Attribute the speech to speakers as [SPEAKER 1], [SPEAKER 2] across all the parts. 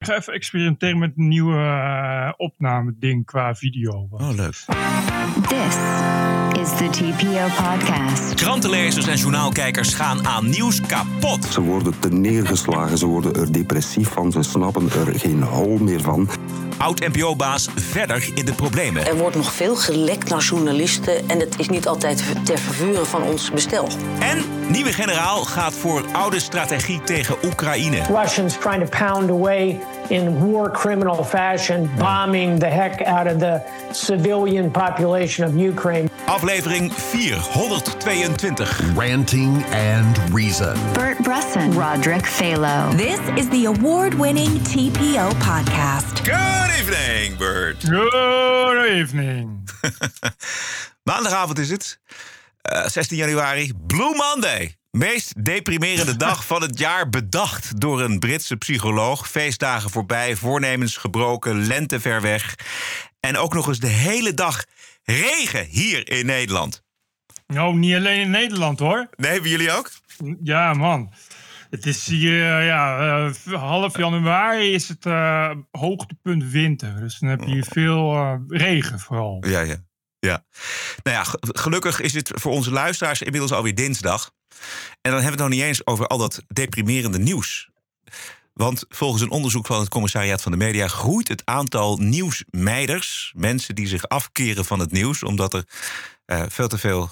[SPEAKER 1] Ik ga even experimenteren met een nieuwe uh, opname-ding qua video.
[SPEAKER 2] Oh, leuk.
[SPEAKER 3] This is the TPO podcast.
[SPEAKER 2] Krantenlezers en journaalkijkers gaan aan nieuws kapot.
[SPEAKER 4] Ze worden te neergeslagen, ze worden er depressief van, ze snappen er geen hol meer van.
[SPEAKER 2] Oud-NPO-baas verder in de problemen.
[SPEAKER 5] Er wordt nog veel gelekt naar journalisten en het is niet altijd ter vervuren van ons bestel.
[SPEAKER 2] En nieuwe generaal gaat voor oude strategie tegen Oekraïne.
[SPEAKER 6] Russians trying to pound away in war criminal fashion, bombing the heck out of the civilian population of Ukraine.
[SPEAKER 2] Aflevering 422.
[SPEAKER 7] Ranting and Reason.
[SPEAKER 3] Bert Bresson, Roderick Phalo.
[SPEAKER 8] This is the award-winning TPO podcast.
[SPEAKER 2] Good evening, Bert.
[SPEAKER 1] Good evening.
[SPEAKER 2] Maandagavond is het. Uh, 16 januari, Blue Monday. Meest deprimerende dag van het jaar bedacht door een Britse psycholoog. Feestdagen voorbij, voornemens gebroken, lente ver weg. En ook nog eens de hele dag regen hier in Nederland.
[SPEAKER 1] Nou, niet alleen in Nederland hoor.
[SPEAKER 2] Nee, hebben jullie ook?
[SPEAKER 1] Ja, man. Het is hier, ja, uh, half januari is het uh, hoogtepunt winter. Dus dan heb je hier veel uh, regen vooral.
[SPEAKER 2] Ja, ja. Ja, nou ja, gelukkig is het voor onze luisteraars inmiddels alweer dinsdag. En dan hebben we het nog niet eens over al dat deprimerende nieuws. Want volgens een onderzoek van het Commissariaat van de Media groeit het aantal nieuwsmeiders, mensen die zich afkeren van het nieuws, omdat er uh, veel te veel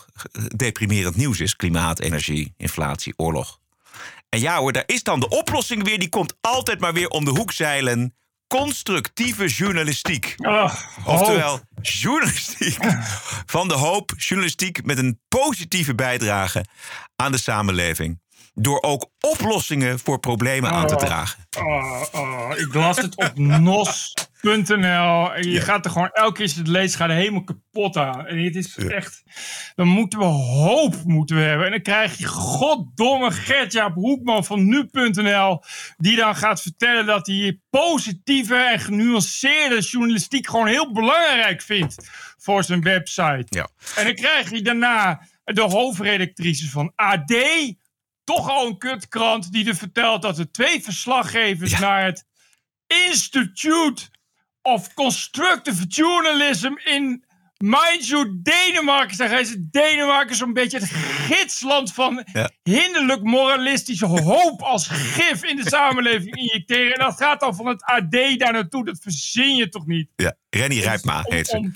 [SPEAKER 2] deprimerend nieuws is: klimaat, energie, inflatie, oorlog. En ja hoor, daar is dan de oplossing weer, die komt altijd maar weer om de hoek zeilen constructieve journalistiek.
[SPEAKER 1] Oh,
[SPEAKER 2] Oftewel, journalistiek van de hoop, journalistiek met een positieve bijdrage aan de samenleving. Door ook oplossingen voor problemen aan te dragen.
[SPEAKER 1] Oh, oh, ik las het op nos.nl. En je ja. gaat er gewoon elke keer als je het leest, gaat er helemaal kapot aan. En het is ja. echt. Dan moeten we hoop moeten we hebben. En dan krijg je goddomme Gertjaap Hoekman van nu.nl. Die dan gaat vertellen dat hij positieve en genuanceerde journalistiek gewoon heel belangrijk vindt voor zijn website.
[SPEAKER 2] Ja.
[SPEAKER 1] En dan krijg je daarna de hoofdredactrice van AD toch al een kutkrant die er vertelt dat er twee verslaggevers naar het Institute of Constructive Journalism in, mind you, Denemarken. Hij is Denemarken zo'n beetje het gidsland van
[SPEAKER 2] ja.
[SPEAKER 1] hinderlijk moralistische hoop als gif in de samenleving injecteren. En dat gaat dan van het AD daar naartoe. Dat verzin je toch niet?
[SPEAKER 2] Ja, Renny Rijpma heet ze.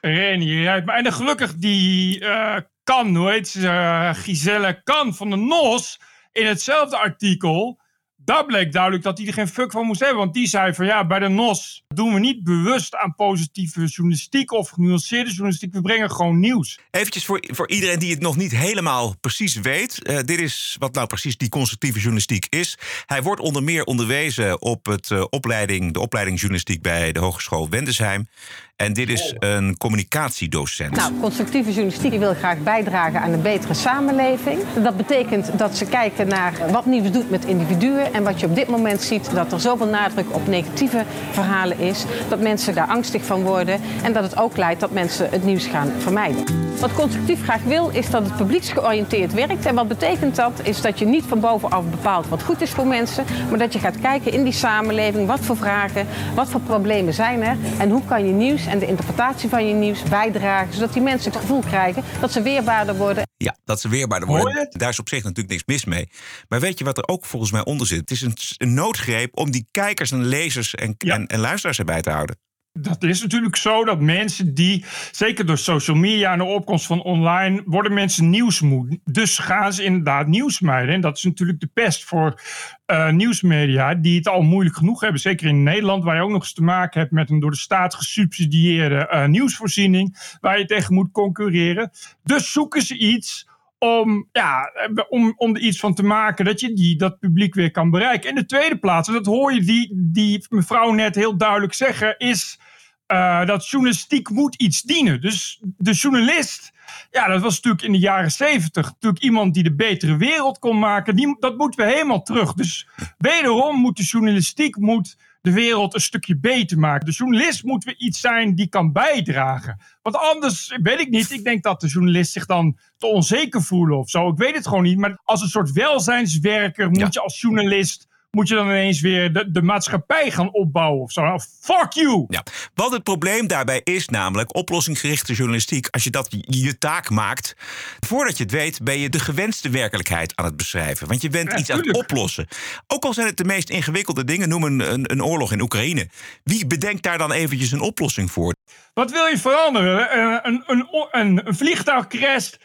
[SPEAKER 1] Renny Rijpma. En dan gelukkig die... Uh, kan, hoe heet ze, uh, Giselle Kan van de NOS, in hetzelfde artikel, daar bleek duidelijk dat hij er geen fuck van moest hebben. Want die zei van ja, bij de NOS doen we niet bewust aan positieve journalistiek of genuanceerde journalistiek. We brengen gewoon nieuws.
[SPEAKER 2] Eventjes voor, voor iedereen die het nog niet helemaal precies weet. Uh, dit is wat nou precies die constructieve journalistiek is. Hij wordt onder meer onderwezen op het, uh, opleiding, de opleiding journalistiek bij de Hogeschool Wendesheim. En dit is een communicatiedocent.
[SPEAKER 9] Nou, constructieve journalistiek wil graag bijdragen aan een betere samenleving. Dat betekent dat ze kijken naar wat nieuws doet met individuen. En wat je op dit moment ziet, dat er zoveel nadruk op negatieve verhalen is. Dat mensen daar angstig van worden. En dat het ook leidt dat mensen het nieuws gaan vermijden. Wat constructief graag wil, is dat het publieksgeoriënteerd werkt. En wat betekent dat? Is dat je niet van bovenaf bepaalt wat goed is voor mensen. Maar dat je gaat kijken in die samenleving. Wat voor vragen, wat voor problemen zijn er. En hoe kan je nieuws en de interpretatie van je nieuws bijdragen, zodat die mensen het gevoel krijgen dat ze weerbaarder worden.
[SPEAKER 2] Ja, dat ze weerbaarder worden. Daar is op zich natuurlijk niks mis mee. Maar weet je wat er ook volgens mij onder zit? Het is een, een noodgreep om die kijkers en lezers en, ja. en, en luisteraars erbij te houden.
[SPEAKER 1] Dat is natuurlijk zo dat mensen die, zeker door social media en de opkomst van online, worden mensen nieuwsmoe. Dus gaan ze inderdaad nieuws mijden. En dat is natuurlijk de pest voor uh, nieuwsmedia, die het al moeilijk genoeg hebben. Zeker in Nederland, waar je ook nog eens te maken hebt met een door de staat gesubsidieerde uh, nieuwsvoorziening, waar je tegen moet concurreren. Dus zoeken ze iets om, ja, om, om er iets van te maken dat je die, dat publiek weer kan bereiken. In de tweede plaats, en dat hoor je die, die mevrouw net heel duidelijk zeggen, is uh, dat journalistiek moet iets dienen. Dus de journalist, ja, dat was natuurlijk in de jaren zeventig natuurlijk iemand die de betere wereld kon maken. Die, dat moeten we helemaal terug. Dus wederom moet de journalistiek moet de wereld een stukje beter maken. De journalist moet weer iets zijn die kan bijdragen. Want anders weet ik niet. Ik denk dat de journalist zich dan te onzeker voelen of zo. Ik weet het gewoon niet. Maar als een soort welzijnswerker moet ja. je als journalist moet je dan ineens weer de, de maatschappij gaan opbouwen of zo. Nou, fuck you!
[SPEAKER 2] Ja, wat het probleem daarbij is namelijk oplossingsgerichte journalistiek. Als je dat je, taak maakt, voordat je het weet ben je de gewenste werkelijkheid aan het beschrijven. Want je bent
[SPEAKER 1] Ja,
[SPEAKER 2] iets aan het oplossen. Ook al zijn het de meest ingewikkelde dingen, noem een, een, een oorlog in Oekraïne. Wie bedenkt daar dan eventjes een oplossing voor?
[SPEAKER 1] Wat wil je veranderen? Eh, een, een, een, een vliegtuig crasht,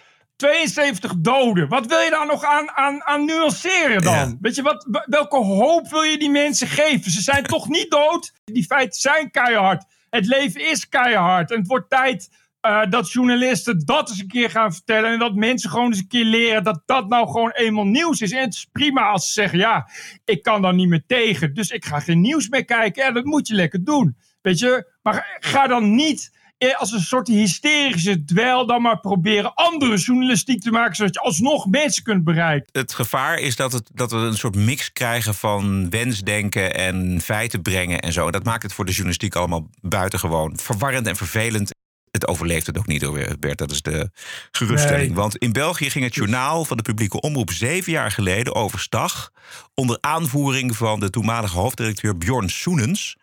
[SPEAKER 1] 72 doden. Wat wil je daar nog aan, aan, aan nuanceren dan?
[SPEAKER 2] Ja.
[SPEAKER 1] Weet je, wat, welke hoop wil je die mensen geven? Ze zijn toch niet dood? Die feiten zijn keihard. Het leven is keihard. En het wordt tijd eh, dat journalisten dat eens een keer gaan vertellen. En dat mensen gewoon eens een keer leren dat dat nou gewoon eenmaal nieuws is. En het is prima als ze zeggen, ja, ik kan daar niet meer tegen. Dus ik ga geen nieuws meer kijken. Ja, dat moet je lekker doen. Weet je, maar ga dan niet als een soort hysterische dweil dan maar proberen andere journalistiek te maken, zodat je alsnog mensen kunt bereiken.
[SPEAKER 2] Het gevaar is dat, het, dat we een soort mix krijgen van wensdenken en feiten brengen en zo. Dat maakt het voor de journalistiek allemaal buitengewoon verwarrend en vervelend. Het overleeft het ook niet hoor, Bert. Dat is de geruststelling.
[SPEAKER 1] Nee.
[SPEAKER 2] Want in België ging het journaal van de publieke omroep zeven jaar geleden overstag. Onder aanvoering van de toenmalige hoofddirecteur Bjorn Soenens.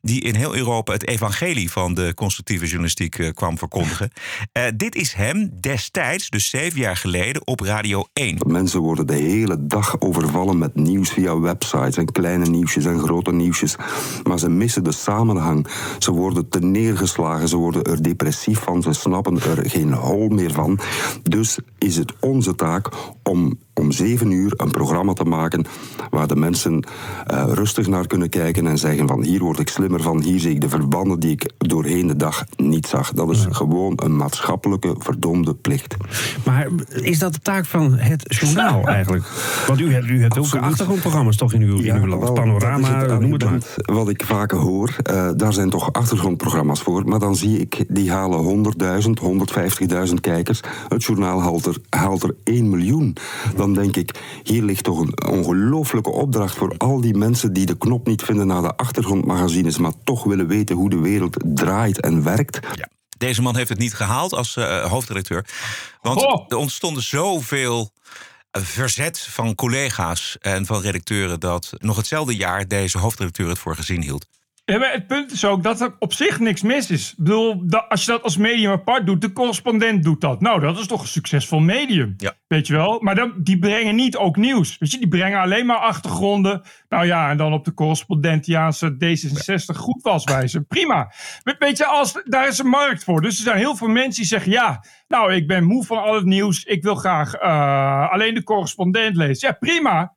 [SPEAKER 2] Die in heel Europa het evangelie van de constructieve journalistiek eh, kwam verkondigen. Eh, dit is hem destijds, dus zeven jaar geleden, op Radio 1.
[SPEAKER 4] Mensen worden de hele dag overvallen met nieuws via websites en kleine nieuwsjes en grote nieuwsjes. Maar ze missen de samenhang. Ze worden te neergeslagen, ze worden er depressief van, ze snappen er geen hol meer van. Dus is het onze taak om om zeven uur een programma te maken waar de mensen eh, rustig naar kunnen kijken en zeggen van hier word ik slimmer van, hier zie ik de verbanden die ik doorheen de dag niet zag. Dat is gewoon een maatschappelijke verdomde plicht.
[SPEAKER 10] Maar is dat de taak van het journaal eigenlijk? Want u hebt, u hebt ook achtergrondprogramma's toch in uw, in uw land?
[SPEAKER 4] wel,
[SPEAKER 10] Panorama,
[SPEAKER 4] het
[SPEAKER 10] noem het maar.
[SPEAKER 4] Wat ik vaak hoor, eh, daar zijn toch achtergrondprogramma's voor. Maar dan zie ik, die halen 100.000, 150.000 kijkers. Het journaal haalt er, haalt er 1 miljoen. Dan denk ik, hier ligt toch een ongelooflijke opdracht voor al die mensen die de knop niet vinden naar de achtergrondmagazines, maar toch willen weten hoe de wereld draait en werkt.
[SPEAKER 2] Ja. Deze man heeft het niet gehaald als eh, hoofdredacteur. Want
[SPEAKER 1] Goh.
[SPEAKER 2] er ontstonden zoveel eh, verzet van collega's en van redacteuren... dat nog hetzelfde jaar deze hoofdredacteur het voor gezien hield.
[SPEAKER 1] Ja, maar het punt is ook dat er op zich niks mis is. Ik bedoel, als je dat als medium apart doet, de correspondent doet dat. Nou, dat is toch een succesvol medium.
[SPEAKER 2] Ja.
[SPEAKER 1] Weet je wel? Maar dan, die brengen niet ook nieuws. Weet je, die brengen alleen maar achtergronden. Nou ja, en dan op de correspondentiaanse D66 goed was wijzen. Prima. We- Weet je, als, daar is een markt voor. Dus er zijn heel veel mensen die zeggen: ja, nou, ik ben moe van al het nieuws. Ik wil graag eh, alleen de correspondent lezen. Ja, prima.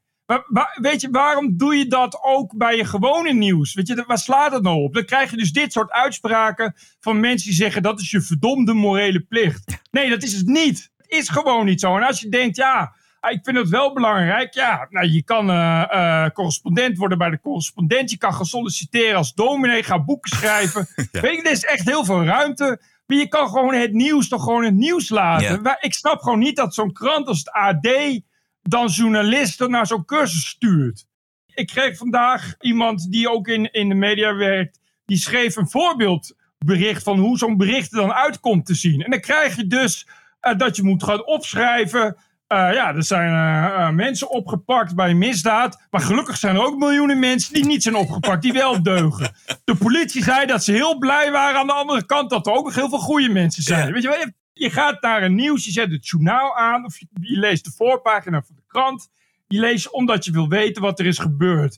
[SPEAKER 1] Maar, weet je, waarom doe je dat ook bij je gewone nieuws? Weet je, waar slaat het nou op? Dan krijg je dus dit soort uitspraken van mensen die zeggen dat is je verdomde morele plicht. Nee, dat is het niet. Het is gewoon niet zo. En als je denkt, ja, ik vind het wel belangrijk. Ja, nou, je kan eh, eh, correspondent worden bij de correspondent. Je kan gaan solliciteren als dominee, ga boeken schrijven. Weet je, er is echt heel veel ruimte. Maar je kan gewoon het nieuws toch gewoon het nieuws laten.
[SPEAKER 2] Ja.
[SPEAKER 1] Ik snap gewoon niet dat zo'n krant als het AD dan journalisten naar zo'n cursus stuurt. Ik kreeg vandaag iemand die ook in, in de media werkt, die schreef een voorbeeldbericht van hoe zo'n bericht er dan uitkomt te zien. En dan krijg je dus eh, dat je moet gaan opschrijven. eh, ja, er zijn eh, mensen opgepakt bij misdaad. Maar gelukkig zijn er ook miljoenen mensen die niet zijn opgepakt, die wel deugen. De politie zei dat ze heel blij waren aan de andere kant dat er ook nog heel veel goede mensen zijn.
[SPEAKER 2] Ja.
[SPEAKER 1] Weet je wel, je- gaat naar een nieuws, je zet het journaal aan, of je, je leest de voorpagina van de krant. Je omdat je wil weten wat er is gebeurd.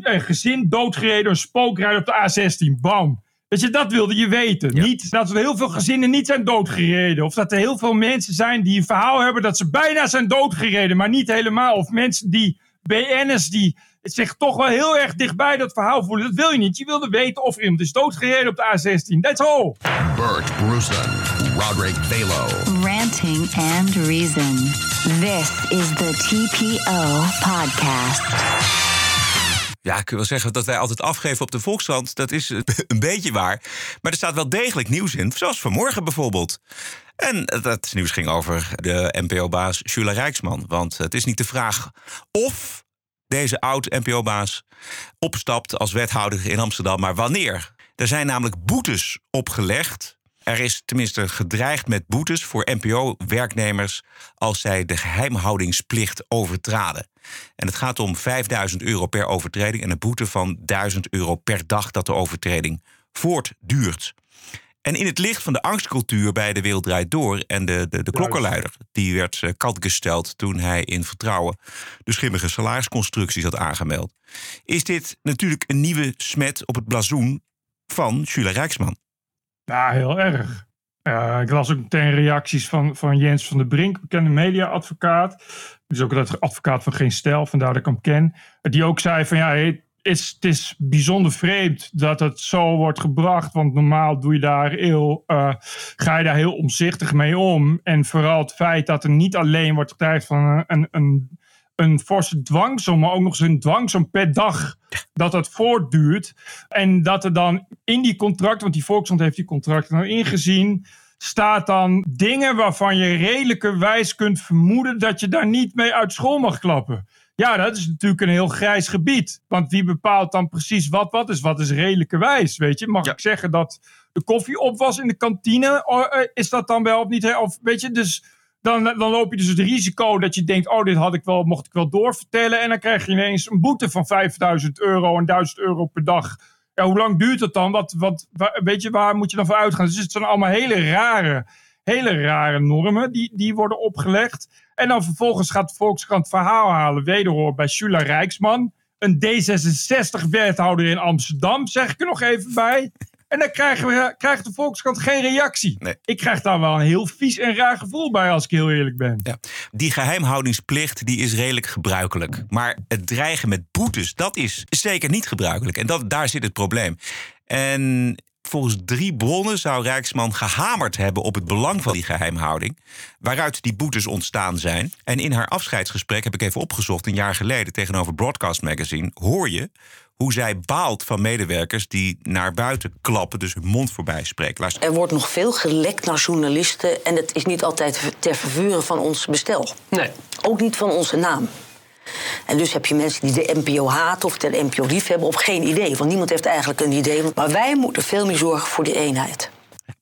[SPEAKER 1] Een gezin doodgereden, een spookrijder op de A16. Bam. Weet je, dat wilde je weten.
[SPEAKER 2] Ja.
[SPEAKER 1] Niet dat er heel veel gezinnen niet zijn doodgereden. Of dat er heel veel mensen zijn die een verhaal hebben dat ze bijna zijn doodgereden, maar niet helemaal. Of mensen die, BN'ers die zich toch wel heel erg dichtbij dat verhaal voelen. Dat wil je niet. Je wilde weten of er iemand is doodgereden op de A16. That's all.
[SPEAKER 7] Bert Bruson, Roderick Balo.
[SPEAKER 3] Ranting and Reason. This is the TPO podcast.
[SPEAKER 2] Ja, ik wil wel zeggen dat wij altijd afgeven op de Volkskrant. Dat is eh, een beetje waar. Maar er staat wel degelijk nieuws in. Zoals vanmorgen bijvoorbeeld. En dat nieuws ging over de NPO-baas Jula Rijksman. Want het is niet de vraag of deze oud-NPO-baas opstapt als wethouder in Amsterdam, maar wanneer. Er zijn namelijk boetes opgelegd Er is tenminste gedreigd met boetes voor NPO-werknemers als zij de geheimhoudingsplicht overtraden. En het gaat om 5000 euro per overtreding en een boete van 1000 euro per dag dat de overtreding voortduurt. En in het licht van de angstcultuur bij de Wereld Draait Door en de, de, de klokkenluider, die werd uh, gesteld toen hij in vertrouwen de schimmige salarisconstructies had aangemeld, is dit natuurlijk een nieuwe smet op het blazoen van Jule Rijksman.
[SPEAKER 1] Ja, heel erg. Uh, ik las ook meteen reacties van, van Jens van der Brink, bekende mediaadvocaat. Is ook het advocaat van Geen Stijl, vandaar dat ik hem ken. Die ook zei van ja, is, het is bijzonder vreemd dat het zo wordt gebracht. Want normaal doe je daar heel, uh, ga je daar heel omzichtig mee om. En vooral het feit dat er niet alleen wordt gedreigd van een, een forse dwangsom, maar ook nog eens een dwangsom per dag. Dat dat voortduurt. En dat er dan in die contract, want die Volkskrant heeft die contracten dan ingezien staat dan dingen waarvan je redelijkerwijs kunt vermoeden dat je daar niet mee uit school mag klappen. Ja, dat is natuurlijk een heel grijs gebied. Want wie bepaalt dan precies wat wat is? Wat is redelijkerwijs, weet je? Mag ik zeggen dat de koffie op was in de kantine? Eh, is dat dan wel of niet? Of weet je, dus dan, dan loop je dus het risico dat je denkt: oh, dit had ik wel, mocht ik wel doorvertellen. En dan krijg je ineens een boete van 5000 euro en 1000 euro per dag. Ja, hoe lang duurt het dan? Wat, wat, weet je, waar moet je dan voor uitgaan? Dus het zijn allemaal hele rare, hele rare normen die, die worden opgelegd. En dan vervolgens gaat Volkskrant verhaal halen, wederhoor bij Shula Rijksman. Een D66-wethouder in Amsterdam, zeg ik er nog even bij. En dan krijgen we, krijgt de Volkskrant geen reactie.
[SPEAKER 2] Nee.
[SPEAKER 1] Ik krijg daar wel een heel vies en raar gevoel bij, als ik heel eerlijk ben.
[SPEAKER 2] Ja. Die geheimhoudingsplicht die is redelijk gebruikelijk. Maar het dreigen met boetes, dat is zeker niet gebruikelijk. En dat, daar zit het probleem. En Volgens drie bronnen zou Rijksman gehamerd hebben op het belang van die geheimhouding, waaruit die boetes ontstaan zijn. En in haar afscheidsgesprek heb ik even opgezocht, een jaar geleden tegenover Broadcast Magazine, hoor je hoe zij baalt van medewerkers die naar buiten klappen, dus hun mond voorbij spreken.
[SPEAKER 5] Er wordt nog veel gelekt naar journalisten en het is niet altijd ter vervuren van ons bestel.
[SPEAKER 11] Nee.
[SPEAKER 5] Ook niet van onze naam. En dus heb je mensen die de NPO haat of de NPO lief hebben of geen idee. Want niemand heeft eigenlijk een idee. Maar wij moeten veel meer zorgen voor die eenheid.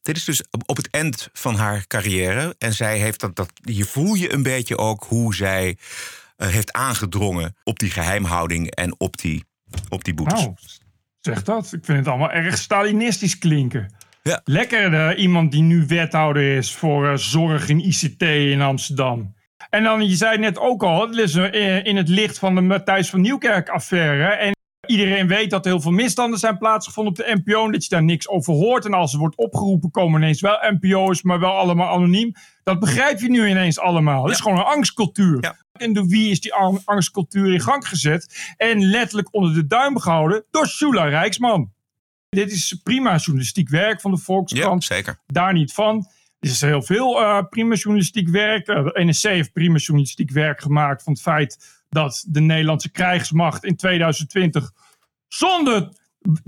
[SPEAKER 2] Dit is dus op het eind van haar carrière. En zij heeft dat, dat hier voel je een beetje ook hoe zij uh, heeft aangedrongen op die geheimhouding en op die, op die boetes.
[SPEAKER 1] Nou, zeg dat. Ik vind het allemaal erg Stalinistisch klinken.
[SPEAKER 2] Ja.
[SPEAKER 1] Lekker uh, iemand die nu wethouder is voor uh, zorg in ICT in Amsterdam. En dan, je zei net ook al, het is in het licht van de Matthijs van Nieuwkerk-affaire. En iedereen weet dat er heel veel misstanden zijn plaatsgevonden op de NPO. En dat je daar niks over hoort. En als er wordt opgeroepen, komen ineens wel NPO's, maar wel allemaal anoniem. Dat begrijp je nu ineens allemaal. Het is gewoon een angstcultuur. En door wie is die angstcultuur in gang gezet? En letterlijk onder de duim gehouden door Shula Rijksman. Dit is prima journalistiek werk van de Volkskrant.
[SPEAKER 2] Ja, zeker.
[SPEAKER 1] Daar niet van. Er is heel veel uh, prima journalistiek werk. Uh, de NSC heeft prima journalistiek werk gemaakt van het feit dat de Nederlandse krijgsmacht in 2020 zonder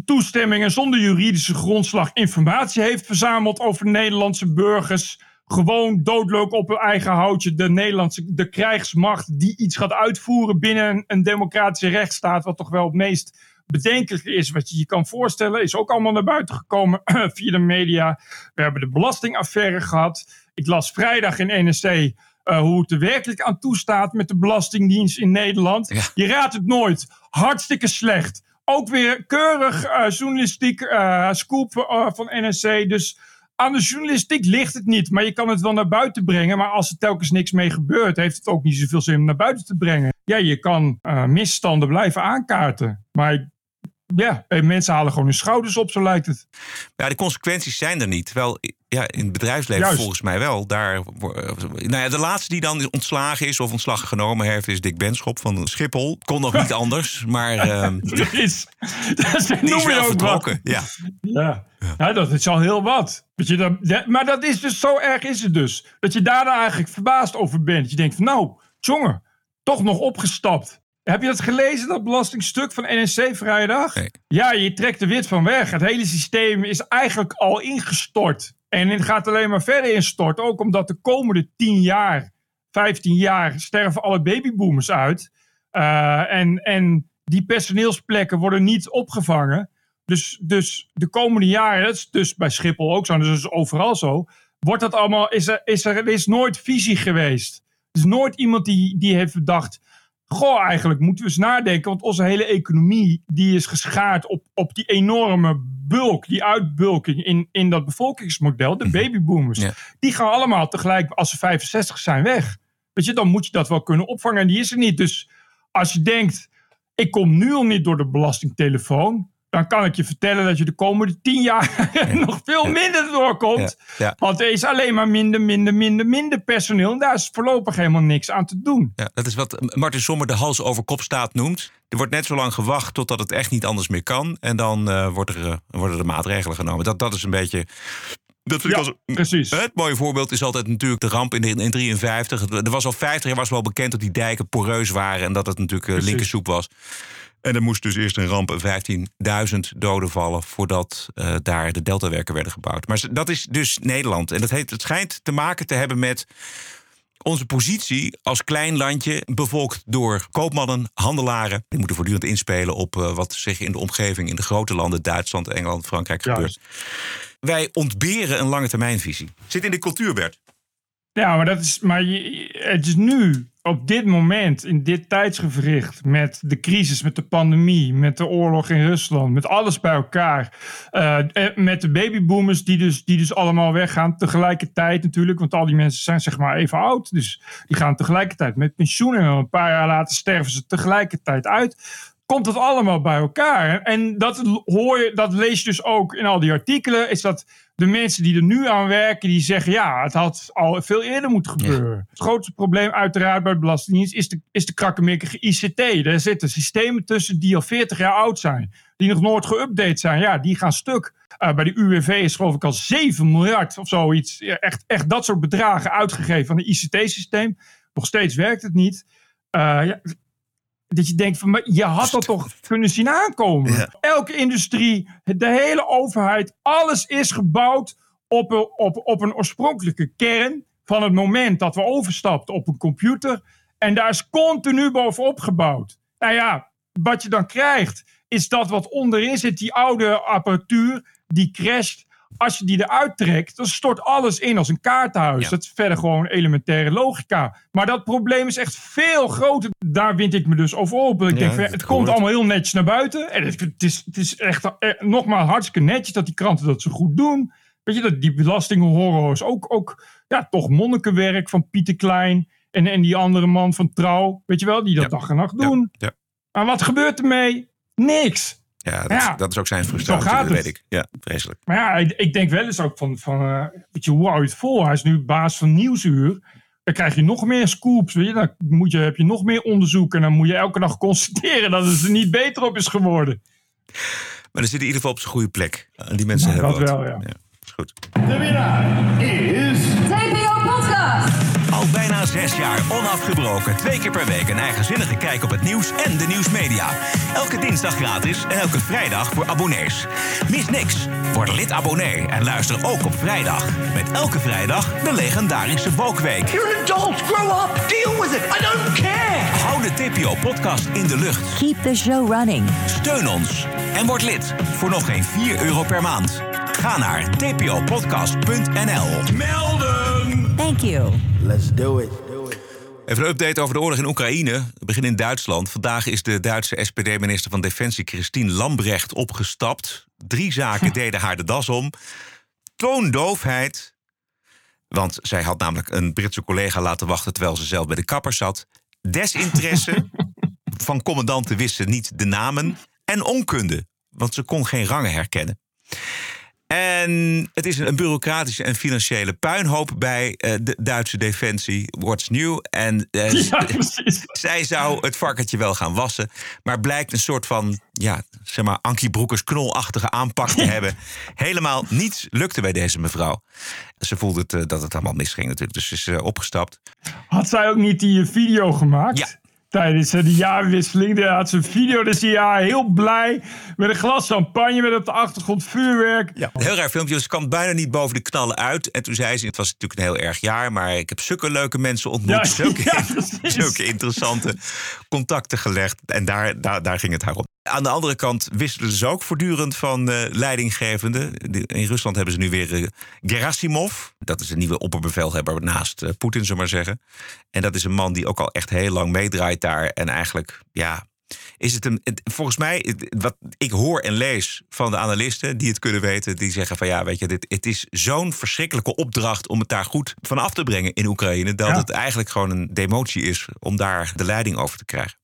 [SPEAKER 1] toestemming en zonder juridische grondslag informatie heeft verzameld over Nederlandse burgers. Gewoon doodleuk op hun eigen houtje. De Nederlandse de krijgsmacht die iets gaat uitvoeren binnen een, een democratische rechtsstaat, wat toch wel het meest bedenkelijk is, wat je je kan voorstellen, is ook allemaal naar buiten gekomen via de media. We hebben de belastingaffaire gehad. Ik las vrijdag in NSC uh, hoe het er werkelijk aan toestaat met de Belastingdienst in Nederland. Je raadt het nooit. Hartstikke slecht. Ook weer keurig uh, journalistiek uh, scoop van NSC. Dus aan de journalistiek ligt het niet. Maar je kan het wel naar buiten brengen. Maar als er telkens niks mee gebeurt, heeft het ook niet zoveel zin om naar buiten te brengen. Ja, je kan misstanden blijven aankaarten. Maar ja, mensen halen gewoon hun schouders op, zo lijkt het.
[SPEAKER 2] Ja, de consequenties zijn er niet. Terwijl ja, in het bedrijfsleven
[SPEAKER 1] Juist.
[SPEAKER 2] volgens mij wel. Daar, nou ja, de laatste die dan ontslagen is of ontslag genomen heeft... is Dick Benschop van Schiphol. Kon nog niet anders, maar...
[SPEAKER 1] Dat is, dat
[SPEAKER 2] die is wel vertrokken.
[SPEAKER 1] wat.
[SPEAKER 2] Ja.
[SPEAKER 1] Ja. Ja. dat is al heel wat. Weet je, dat, dat- maar dat is dus zo erg is het dus. Dat je daar dan eigenlijk verbaasd over bent. Je denkt van nou, jongen, toch nog opgestapt. Heb je dat gelezen, dat belastingstuk van NSC vrijdag?
[SPEAKER 2] Nee.
[SPEAKER 1] Ja, je trekt er wit van weg. Het hele systeem is eigenlijk al ingestort. En het gaat alleen maar verder instorten. Ook omdat de komende 10 jaar, 15 jaar, sterven alle babyboomers uit. Eh, en, en die personeelsplekken worden niet opgevangen. Dus, dus de komende jaren, dat is dus bij Schiphol ook zo, dus dat is overal zo. Wordt dat allemaal, is er, is er, er is nooit visie geweest. Er is nooit iemand die, die heeft bedacht. Goh, eigenlijk moeten we eens nadenken. Want onze hele economie die is geschaard op, op die enorme bulk, die uitbulking in, in dat bevolkingsmodel, de babyboomers.
[SPEAKER 2] Ja.
[SPEAKER 1] Die gaan allemaal tegelijk, als ze 65 zijn, weg. Weet je, dan moet je dat wel kunnen opvangen. En die is er niet. Dus als je denkt, ik kom nu al niet door de belastingtelefoon. Dan kan ik je vertellen dat je de komende tien jaar nog veel minder doorkomt.
[SPEAKER 2] Ja, ja.
[SPEAKER 1] Want er is alleen maar minder, minder, minder, minder personeel. En daar is voorlopig helemaal niks aan te doen.
[SPEAKER 2] Ja, dat is wat Martin Sommer de hals over kop staat noemt. Er wordt net zo lang gewacht totdat het echt niet anders meer kan. En dan eh, wordt er, eh, worden er maatregelen genomen. Dat, dat is een beetje. Dat vind ik
[SPEAKER 1] Ja,
[SPEAKER 2] als,
[SPEAKER 1] precies.
[SPEAKER 2] Het mooie voorbeeld is altijd natuurlijk de ramp in 1953. Er was al 50 jaar was wel bekend dat die dijken poreus waren. En dat het natuurlijk eh, linkersoep was. En er moest dus eerst een ramp en 15.000 doden vallen voordat eh, daar de deltawerken werden gebouwd. Maar dat is dus Nederland. En dat heet, het schijnt te maken te hebben met onze positie als klein landje, bevolkt door koopmannen, handelaren. Die moeten voortdurend inspelen op eh, wat zich in de omgeving in de grote landen, Duitsland, Engeland, Frankrijk gebeurt. Wij ontberen een lange termijnvisie. Zit in de cultuur, Bert.
[SPEAKER 1] Ja, maar, dat is, maar je- het is nu, op dit moment, in dit tijdsgevricht, met de crisis, met de pandemie, met de oorlog in Rusland, met alles bij elkaar. en met de babyboomers die dus, die dus allemaal weggaan tegelijkertijd natuurlijk, want al die mensen zijn zeg maar even oud. Dus die gaan tegelijkertijd met pensioen en een paar jaar later sterven ze tegelijkertijd uit. Komt dat allemaal bij elkaar? En dat hoor je, dat lees je dus ook in al die artikelen. Is dat de mensen die er nu aan werken, die zeggen ja, het had al veel eerder moeten gebeuren. Het grootste probleem uiteraard bij de Belastingdienst is de, is de krakkemikkige ICT. Daar zitten systemen tussen die al 40 jaar oud zijn. Die nog nooit geüpdate zijn. Ja, die gaan stuk. Uh, bij de UWV is geloof ik al 7 miljard of zoiets. Ja, echt, echt dat soort bedragen uitgegeven aan een ICT-systeem. Nog steeds werkt het niet. Uh, ja, dat je denkt van, maar je had dat toch kunnen zien aankomen.
[SPEAKER 2] Ja.
[SPEAKER 1] Elke industrie, de hele overheid, alles is gebouwd op een, op, op een oorspronkelijke kern van het moment dat we overstapten op een computer. En daar is continu bovenop gebouwd. Nou ja, wat je dan krijgt, is dat wat onderin zit, die oude apparatuur, die crasht. Als je die eruit trekt, dan stort alles in als een kaartenhuis.
[SPEAKER 2] Ja.
[SPEAKER 1] Dat is verder gewoon elementaire logica. Maar dat probleem is echt veel groter. Daar wind ik me dus over op. Ik
[SPEAKER 2] Ja,
[SPEAKER 1] denk, van, het komt allemaal heel netjes naar buiten. En het, het is, het is echt eh, nogmaals hartstikke netjes dat die kranten dat zo goed doen. Weet je, dat die belastingenhorror is ook, ook ja, toch monnikenwerk van Pieter Klein. En, en die andere man van Trouw. Weet je wel, die dat
[SPEAKER 2] Ja.
[SPEAKER 1] dag en nacht doen.
[SPEAKER 2] Ja,
[SPEAKER 1] Maar wat gebeurt ermee? Niks.
[SPEAKER 2] Ja, dat,
[SPEAKER 1] Ja.
[SPEAKER 2] dat is ook zijn frustratie,
[SPEAKER 1] gaat
[SPEAKER 2] dat weet
[SPEAKER 1] het.
[SPEAKER 2] ik. Ja, vreselijk.
[SPEAKER 1] Maar ja, ik, ik denk wel eens ook van, van eh, weet je, hoe hou je het vol? Hij is nu baas van Nieuwsuur. Dan krijg je nog meer scoops. Weet je? Dan moet je, heb je nog meer onderzoek. En dan moet je elke dag constateren dat het er niet beter op is geworden.
[SPEAKER 2] Maar dan zit hij in ieder geval op zijn goede plek. En die mensen
[SPEAKER 1] Nou,
[SPEAKER 2] hebben
[SPEAKER 1] dat
[SPEAKER 2] wat.
[SPEAKER 1] wel, ja.
[SPEAKER 2] is goed.
[SPEAKER 11] De winnaar is...
[SPEAKER 2] Bijna zes jaar onafgebroken. Twee keer per week een eigenzinnige kijk op het nieuws en de nieuwsmedia. Elke dinsdag gratis en elke vrijdag voor abonnees. Mis niks. Word lid abonnee en luister ook op vrijdag. Met elke vrijdag de legendarische Wokweek.
[SPEAKER 11] You're an adult, grow up, deal with it, I don't care!
[SPEAKER 2] Hou de TPO-podcast in de lucht.
[SPEAKER 8] Keep the show running.
[SPEAKER 2] Steun ons en word lid voor nog geen 4 euro per maand. Ga naar tpopodcast.nl. Melden!
[SPEAKER 8] Thank you.
[SPEAKER 11] Let's do it.
[SPEAKER 2] Even een update over de oorlog in Oekraïne. We beginnen in Duitsland. Vandaag is de Duitse SPD-minister van Defensie Christine Lambrecht opgestapt. Drie zaken deden haar de das om. Toondoofheid. Want zij had namelijk een Britse collega laten wachten terwijl ze zelf bij de kapper zat. Desinteresse. van commandanten wisten niet de namen. En onkunde, want ze kon geen rangen herkennen. En het is een bureaucratische en financiële puinhoop bij eh, de Duitse defensie. What's new? En eh,
[SPEAKER 1] Ja,
[SPEAKER 2] zij zou het varkentje wel gaan wassen. Maar blijkt een soort van, ja, zeg maar, Ankie Broekers knolachtige aanpak te hebben. Helemaal niets lukte bij deze mevrouw. Ze voelde het, eh, dat het allemaal misging natuurlijk. Dus ze is opgestapt.
[SPEAKER 1] Had zij ook niet die video gemaakt?
[SPEAKER 2] Ja.
[SPEAKER 1] Tijdens eh, de jaarwisseling. Daar had ze een video. Dus ja, heel blij. Met een glas champagne. Met op de achtergrond vuurwerk.
[SPEAKER 2] Een heel raar filmpje, dus ze kwam bijna niet boven de knallen uit. En toen zei ze, het was natuurlijk een heel erg jaar... maar ik heb zulke leuke mensen ontmoet.
[SPEAKER 1] Ja,
[SPEAKER 2] zulke,
[SPEAKER 1] ja,
[SPEAKER 2] zulke interessante contacten gelegd. En daar, daar, daar ging het haar om. Aan de andere kant wisselen ze ook voortdurend van uh, leidinggevende. In Rusland hebben ze nu weer uh, Gerasimov. Dat is een nieuwe opperbevelhebber naast uh, Poetin, zullen maar zeggen. En dat is een man die ook al echt heel lang meedraait daar. En eigenlijk, ja, is het een. volgens mij, wat ik hoor en lees van de analisten die het kunnen weten, die zeggen van ja, weet je, dit, het is zo'n verschrikkelijke opdracht om het daar goed van af te brengen in Oekraïne, dat het eigenlijk gewoon een demotie is om daar de leiding over te krijgen.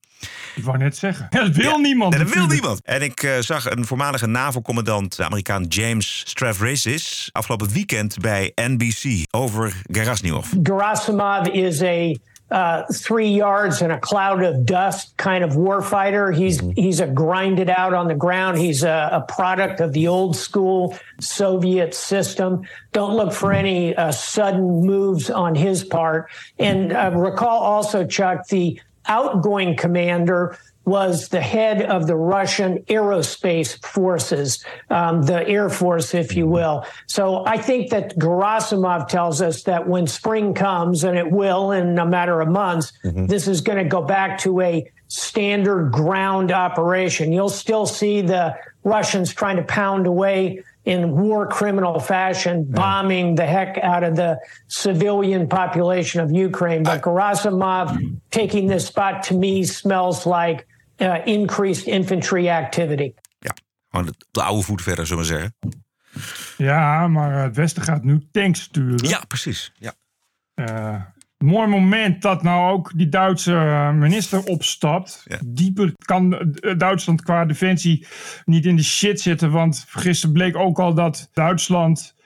[SPEAKER 1] Ik wou net zeggen. Dat wil niemand.
[SPEAKER 2] dat wil niemand. En ik uh, zag een voormalige NAVO-commandant, de Amerikaan James Stavridis, afgelopen weekend bij NBC over Gerasimov.
[SPEAKER 6] Gerasimov is a uh, three yards in a cloud of dust kind of warfighter. He's mm-hmm. he's a grinded out on the ground. He's a, a, product of the old school Soviet system. Don't look for any uh, sudden moves on his part. And uh, recall also, Chuck, the outgoing commander was the head of the Russian aerospace forces, um, the Air Force, if you will. So I think that Gerasimov tells us that when spring comes, and it will in a matter of months, mm-hmm. this is going to go back to a standard ground operation. You'll still see the Russians trying to pound away in war criminal fashion, bombing the heck out of the civilian population of Ukraine. But Gerasimov taking this spot to me smells like uh, increased infantry activity.
[SPEAKER 2] Ja, gewoon de, oude voet verder, zullen we zeggen.
[SPEAKER 1] Ja, maar het Westen gaat nu tanks sturen.
[SPEAKER 2] Ja, precies. Ja.
[SPEAKER 1] Uh, mooi moment dat nou ook die Duitse minister opstapt. Dieper kan Duitsland qua defensie niet in de shit zitten. Want gisteren bleek ook al dat Duitsland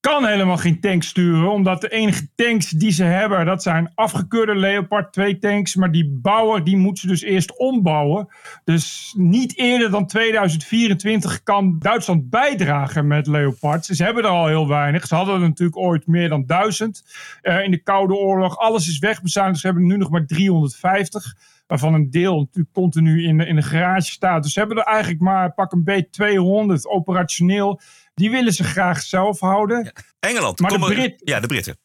[SPEAKER 1] kan helemaal geen tanks sturen, omdat de enige tanks die ze hebben, dat zijn afgekeurde Leopard 2 tanks, maar die bouwer die moet ze dus eerst ombouwen. Dus niet eerder dan 2024 kan Duitsland bijdragen met Leopards. Ze hebben er al heel weinig. Ze hadden er natuurlijk ooit meer dan duizend uh, in de Koude Oorlog. Alles is wegbezuinigd, dus ze hebben nu nog maar 350 waarvan een deel natuurlijk continu in de, in de garage staat. Dus ze hebben er eigenlijk maar pak een beetje 200 operationeel. Die willen ze graag zelf houden.
[SPEAKER 2] Engeland.
[SPEAKER 1] Maar de, Brit
[SPEAKER 2] ja, de Britten.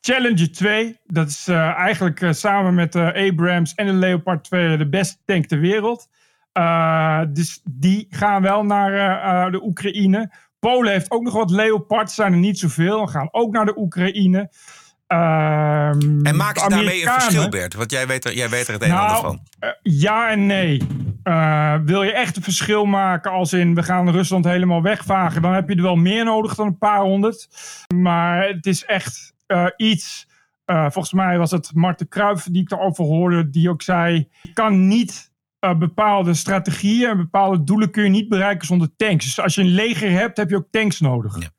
[SPEAKER 1] Challenger 2, dat is uh, eigenlijk uh, samen met de uh, Abrams en de Leopard 2 de beste tank ter wereld. Dus die gaan wel naar de Oekraïne. Polen heeft ook nog wat Leopards, zijn er niet zoveel. Gaan ook naar de Oekraïne.
[SPEAKER 2] Ehm, en maken ze daarmee een verschil, Bert? Want jij weet er, jij weet er het een en ander
[SPEAKER 1] nou,
[SPEAKER 2] van.
[SPEAKER 1] Uh, ja en nee. Uh, wil je echt een verschil maken als in we gaan Rusland helemaal wegvagen, dan heb je er wel meer nodig dan een paar honderd. Maar het is echt uh, iets. volgens mij was het Marten Kruijf die ik erover hoorde, die ook zei: je kan niet bepaalde strategieën en bepaalde doelen kun je niet bereiken zonder tanks. Dus als je een leger hebt, heb je ook tanks nodig.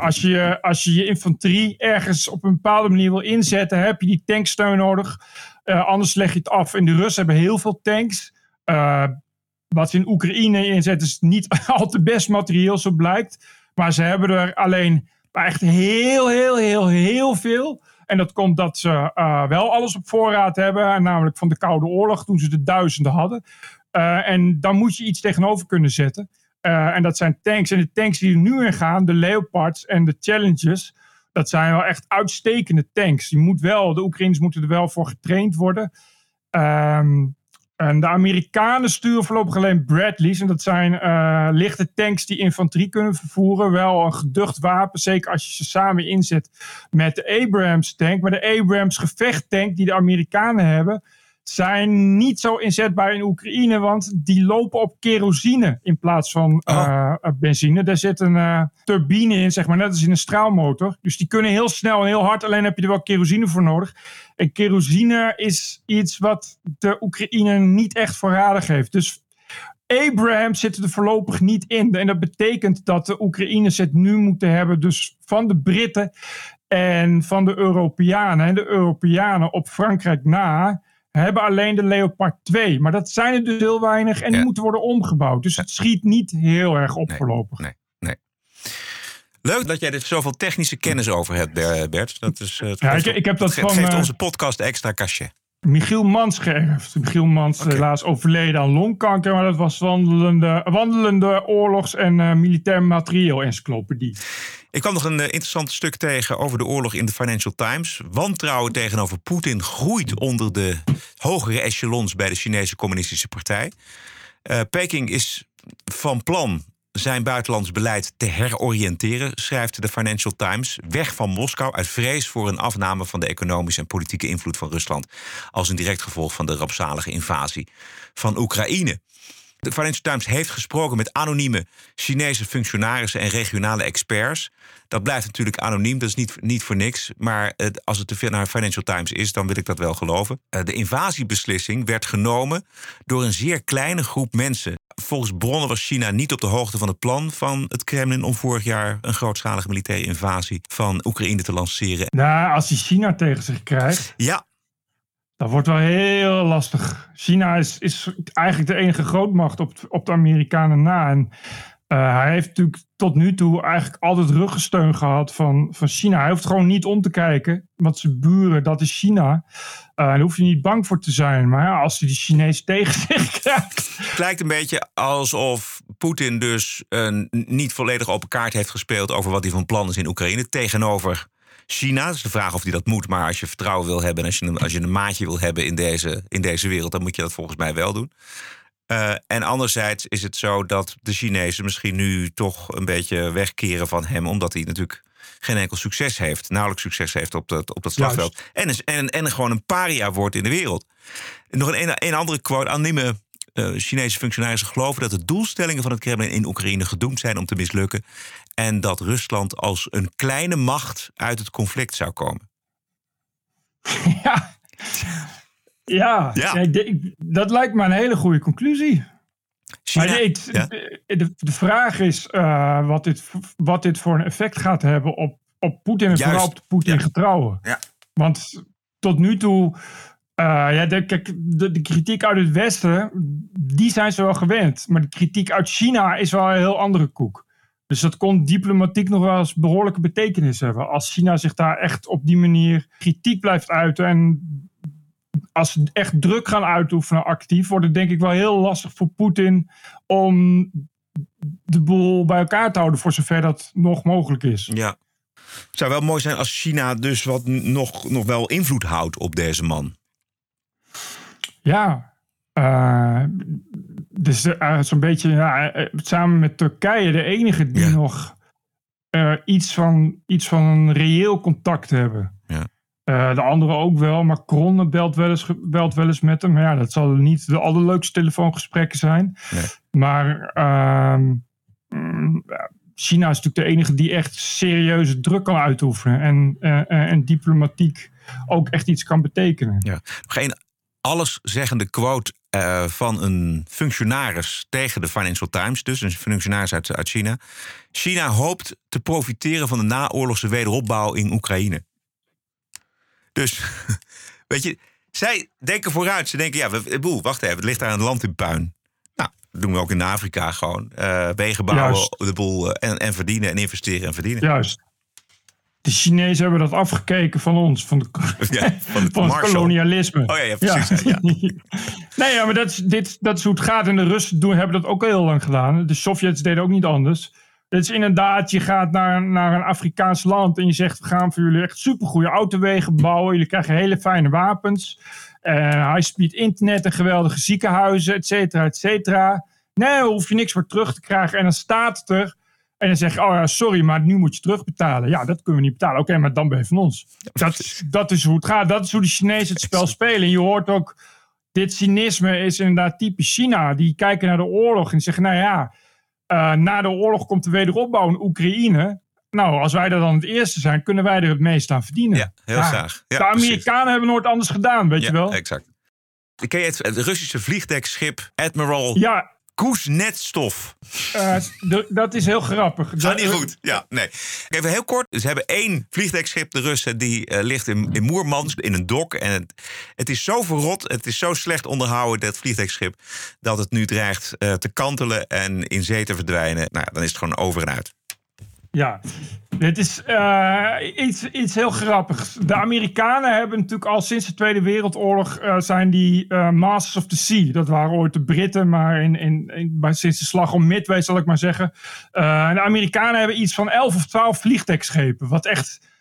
[SPEAKER 1] Als, je, als je je infanterie ergens op een bepaalde manier wil inzetten, heb je die tanksteun nodig. Anders leg je het af. En de Russen hebben heel veel tanks. Wat ze in Oekraïne inzetten is niet al te best materieel, zo blijkt. Maar ze hebben er alleen echt heel, heel, heel, heel veel. En dat komt dat ze uh, wel alles op voorraad hebben. Namelijk van de Koude Oorlog, toen ze de duizenden hadden. Uh, en dan moet je iets tegenover kunnen zetten. En dat zijn tanks. En de tanks die er nu in gaan, de Leopards en de Challengers. Dat zijn wel echt uitstekende tanks. Je moet wel, de Oekraïners moeten er wel voor getraind worden. Um, en de Amerikanen sturen voorlopig alleen Bradleys. En dat zijn uh, lichte tanks die infanterie kunnen vervoeren. Wel een geducht wapen, zeker als je ze samen inzet met de Abrams tank. Maar de Abrams gevechttank die de Amerikanen hebben zijn niet zo inzetbaar in Oekraïne, want die lopen op kerosine in plaats van oh. uh, benzine. Daar zit een uh, turbine in, zeg maar, net als in een straalmotor. Dus die kunnen heel snel en heel hard, alleen heb je er wel kerosine voor nodig. En kerosine is iets wat de Oekraïne niet echt voorradig heeft. Dus Abraham zit er voorlopig niet in. En dat betekent dat de Oekraïners het nu moeten hebben dus van de Britten en van de Europeanen. En de Europeanen op Frankrijk na hebben alleen de Leopard 2. Maar dat zijn er dus heel weinig en die moeten worden omgebouwd. Dus het schiet niet heel erg op
[SPEAKER 2] nee,
[SPEAKER 1] voorlopig.
[SPEAKER 2] Nee, nee. Leuk dat jij er zoveel technische kennis over hebt, Bert. Dat is, uh,
[SPEAKER 1] ja, ik, ik, heb dat van,
[SPEAKER 2] geeft onze podcast extra kastje.
[SPEAKER 1] Michiel Mans geërfd. Michiel Mans okay. helaas overleden aan longkanker, maar dat was wandelende, wandelende oorlogs- en uh, militair materieel encyclopedie.
[SPEAKER 2] Ik kwam nog een uh, interessant stuk tegen over de oorlog in de Financial Times. Wantrouwen tegenover Poetin groeit onder de hogere echelons bij de Chinese Communistische Partij. Uh, Peking is van plan zijn buitenlands beleid te heroriënteren, schrijft de Financial Times. Weg van Moskou uit vrees voor een afname van de economische en politieke invloed van Rusland. Als een direct gevolg van de rampzalige invasie van Oekraïne. De Financial Times heeft gesproken met anonieme Chinese functionarissen en regionale experts. Dat blijft natuurlijk anoniem, dat is niet, niet voor niks. Maar als het te naar Financial Times is, dan wil ik dat wel geloven. Eh, de invasiebeslissing werd genomen door een zeer kleine groep mensen. Volgens bronnen was China niet op de hoogte van het plan van het Kremlin om vorig jaar een grootschalige militaire invasie van Oekraïne te lanceren.
[SPEAKER 1] Nou, als hij China tegen zich krijgt.
[SPEAKER 2] Ja,
[SPEAKER 1] dat wordt wel heel lastig. China is, is eigenlijk de enige grootmacht op, op de Amerikanen na. En uh, hij heeft natuurlijk tot nu toe eigenlijk altijd ruggensteun gehad van, van China. Hij hoeft gewoon niet om te kijken. Want zijn buren, dat is China. Uh, daar hoef je niet bang voor te zijn. Maar ja, als hij die Chinees tegen zich krijgt.
[SPEAKER 2] Het lijkt een beetje alsof Poetin dus niet volledig open kaart heeft gespeeld over wat hij van plan is in Oekraïne. Tegenover China. Dus de vraag of hij dat moet. Maar als je vertrouwen wil hebben en als je als je een maatje wil hebben in deze, in deze wereld, dan moet je dat volgens mij wel doen. Uh, en anderzijds is het zo dat de Chinezen misschien nu toch een beetje wegkeren van hem, omdat hij natuurlijk geen enkel succes heeft, nauwelijks succes heeft op dat, op dat slagveld. En, en, en gewoon een paria wordt in de wereld. nog een, een andere quote. Anonieme uh, Chinese functionarissen geloven dat de doelstellingen van het Kremlin in Oekraïne gedoemd zijn om te mislukken. En dat Rusland als een kleine macht uit het conflict zou komen.
[SPEAKER 1] Ja. Ja, dat lijkt me een hele goede conclusie.
[SPEAKER 2] China,
[SPEAKER 1] maar de, de, vraag is uh, wat, dit, wat dit voor een effect gaat hebben op, op Poetin en vooral op de Poetin-getrouwen.
[SPEAKER 2] Ja.
[SPEAKER 1] Want tot nu toe uh, ja, de, kijk, de, de, kritiek uit het Westen, die zijn ze wel gewend. Maar de kritiek uit China is wel een heel andere koek. Dus dat kon diplomatiek nog wel eens behoorlijke betekenis hebben. Als China zich daar echt op die manier kritiek blijft uiten. En als ze echt druk gaan uitoefenen actief, wordt het denk ik wel heel lastig voor Poetin om de boel bij elkaar te houden, voor zover dat nog mogelijk is.
[SPEAKER 2] Ja. Het zou wel mooi zijn als China dus wat nog, nog wel invloed houdt op deze man.
[SPEAKER 1] Ja, uh, dus uh, zo'n beetje eh, samen met Turkije de enige die nog iets, van, iets van een reëel contact hebben.
[SPEAKER 2] Ja.
[SPEAKER 1] de anderen ook wel. Macron belt wel, eens, belt wel eens met hem. Maar ja, dat zal niet de allerleukste telefoongesprekken zijn.
[SPEAKER 2] Nee.
[SPEAKER 1] Maar ehm, mm, China is natuurlijk de enige die echt serieuze druk kan uitoefenen. En, en diplomatiek ook echt iets kan betekenen.
[SPEAKER 2] Ja. Nog één alleszeggende quote van een functionaris tegen de Financial Times, dus een functionaris uit, uit China. China hoopt te profiteren van de naoorlogse wederopbouw in Oekraïne. Dus, weet je, zij denken vooruit. Ze denken, ja, we, boel, wacht even, het ligt daar een land in puin. Nou, dat doen we ook in Afrika gewoon. Uh, wegen bouwen, de boel, uh, en, en verdienen en investeren en verdienen.
[SPEAKER 1] Juist de Chinezen hebben dat afgekeken van ons, van, de,
[SPEAKER 2] ja, van,
[SPEAKER 1] van het kolonialisme.
[SPEAKER 2] Oh ja, ja precies. Ja. Ja.
[SPEAKER 1] nee, ja, maar dat is, dit, dat is hoe het gaat. En de Russen doen, hebben dat ook heel lang gedaan. De Sovjets deden ook niet anders. Het is inderdaad, je gaat naar, naar een Afrikaans land en je zegt: We gaan voor jullie echt supergoeie autowegen bouwen. Jullie krijgen hele fijne wapens. Uh, high-speed internet en geweldige ziekenhuizen, et cetera, et cetera. Nee, daar hoef je niks voor terug te krijgen. En dan staat het er en dan zeg je, oh ja, sorry, maar nu moet je terugbetalen. Ja, dat kunnen we niet betalen. Oké, maar dan ben je van ons. Dat, dat is hoe het gaat. Dat is hoe de Chinezen het spel spelen. En je hoort ook, dit cynisme is inderdaad typisch China. Die kijken naar de oorlog en zeggen, nou ja, na de oorlog komt de wederopbouw in Oekraïne. Nou, als wij er dan het eerste zijn, kunnen wij er het meest aan verdienen.
[SPEAKER 2] Ja, heel graag. Ja,
[SPEAKER 1] de Amerikanen precies. hebben nooit anders gedaan, weet
[SPEAKER 2] ja,
[SPEAKER 1] je wel.
[SPEAKER 2] exact. Ken je het, het Russische vliegdekschip Admiral
[SPEAKER 1] ja,
[SPEAKER 2] Koesnetstof.
[SPEAKER 1] Uh, dat is heel grappig.
[SPEAKER 2] Gaat niet goed. Ja, nee. Even heel kort. Ze hebben één vliegdekschip, de Russen, die uh, ligt in, in Moermans in een dok. En het, het, is zo verrot, het is zo slecht onderhouden, dat vliegdekschip, dat het nu dreigt uh, te kantelen en in zee te verdwijnen. Nou, dan is het gewoon over en uit.
[SPEAKER 1] Ja, dit is uh, iets, iets heel grappigs. De Amerikanen hebben natuurlijk al sinds de Tweede Wereldoorlog uh, zijn die uh, Masters of the Sea. Dat waren ooit de Britten, maar in, in, in, sinds de slag om Midway zal ik maar zeggen. de Amerikanen hebben iets van 11 of 12 vliegdekschepen. Wat echt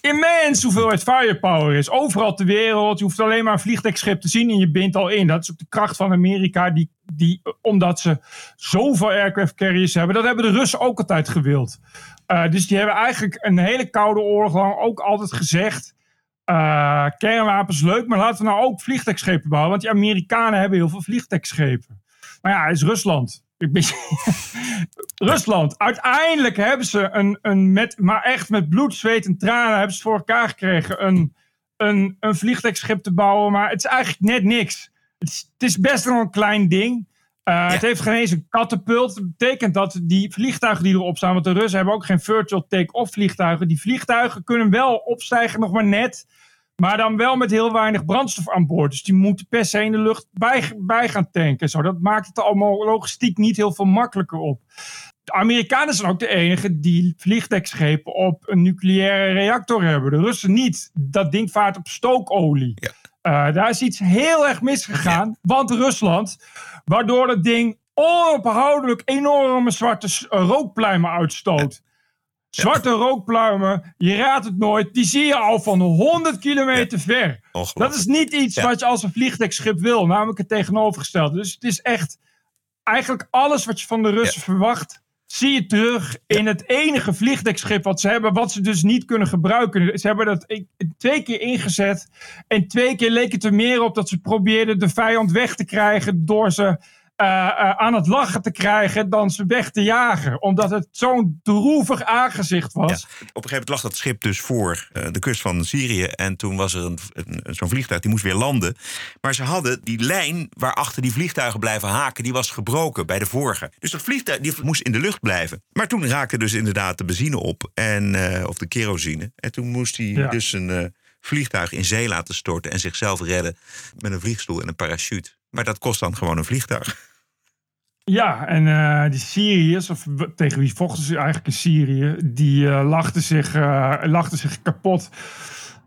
[SPEAKER 1] immens hoeveelheid firepower is. Overal ter wereld. Je hoeft alleen maar een vliegtuigschip te zien en je bent al in. Dat is ook de kracht van Amerika. Die, die, omdat ze zoveel aircraft carriers hebben. Dat hebben de Russen ook altijd gewild. Uh, dus die hebben eigenlijk een hele koude oorlog lang ook altijd gezegd. Uh, kernwapens leuk, maar laten we nou ook vliegtuigschepen bouwen. Want die Amerikanen hebben heel veel vliegtuigschepen. Maar ja, het is Rusland. Rusland. Uiteindelijk hebben ze een, een met, maar echt met bloed, zweet en tranen hebben ze voor elkaar gekregen een, een, een vliegtuigschip te bouwen. Maar het is eigenlijk net niks. Het is, het is best wel een klein ding. Uh, Het heeft geen eens een katapult. Dat betekent dat die vliegtuigen die erop staan, want de Russen hebben ook geen virtual take-off vliegtuigen. Die vliegtuigen kunnen wel opstijgen, nog maar net. Maar dan wel met heel weinig brandstof aan boord. Dus die moeten per se in de lucht bij, bij gaan tanken. Zo, dat maakt het allemaal logistiek niet heel veel makkelijker op. De Amerikanen zijn ook de enigen die vliegtuigschepen op een nucleaire reactor hebben. De Russen niet. Dat ding vaart op stookolie. Ja. Uh, daar is iets heel erg misgegaan. Ja. Want Rusland, waardoor dat ding onophoudelijk enorme zwarte rookpluimen uitstoot. Zwarte rookpluimen, je raadt het nooit, die zie je al van 100 kilometer ver. Dat is niet iets wat je als een vliegtuigschip wil, namelijk het tegenovergestelde. Dus het is echt eigenlijk alles wat je van de Russen verwacht, zie je terug in het enige vliegtuigschip wat ze hebben, wat ze dus niet kunnen gebruiken. Ze hebben dat twee keer ingezet en twee keer leek het er meer op dat ze probeerden de vijand weg te krijgen door ze aan het lachen te krijgen dan ze weg te jagen. Omdat het zo'n droevig aangezicht was.
[SPEAKER 2] Ja, op een gegeven moment lag dat schip dus voor uh, de kust van Syrië. En toen was er een, een, zo'n vliegtuig, die moest weer landen. Maar ze hadden die lijn waarachter die vliegtuigen blijven haken... die was gebroken bij de vorige. Dus dat vliegtuig die moest in de lucht blijven. Maar toen raakte dus inderdaad de benzine op. En, of de kerosine. En toen moest hij ja. dus een vliegtuig in zee laten storten... en zichzelf redden met een vliegstoel en een parachute. Maar dat kost dan gewoon een vliegtuig.
[SPEAKER 1] Ja, en uh, die Syriërs, of tegen wie vochten ze eigenlijk in Syrië, die uh, lachten, zich, uh, lachten zich kapot.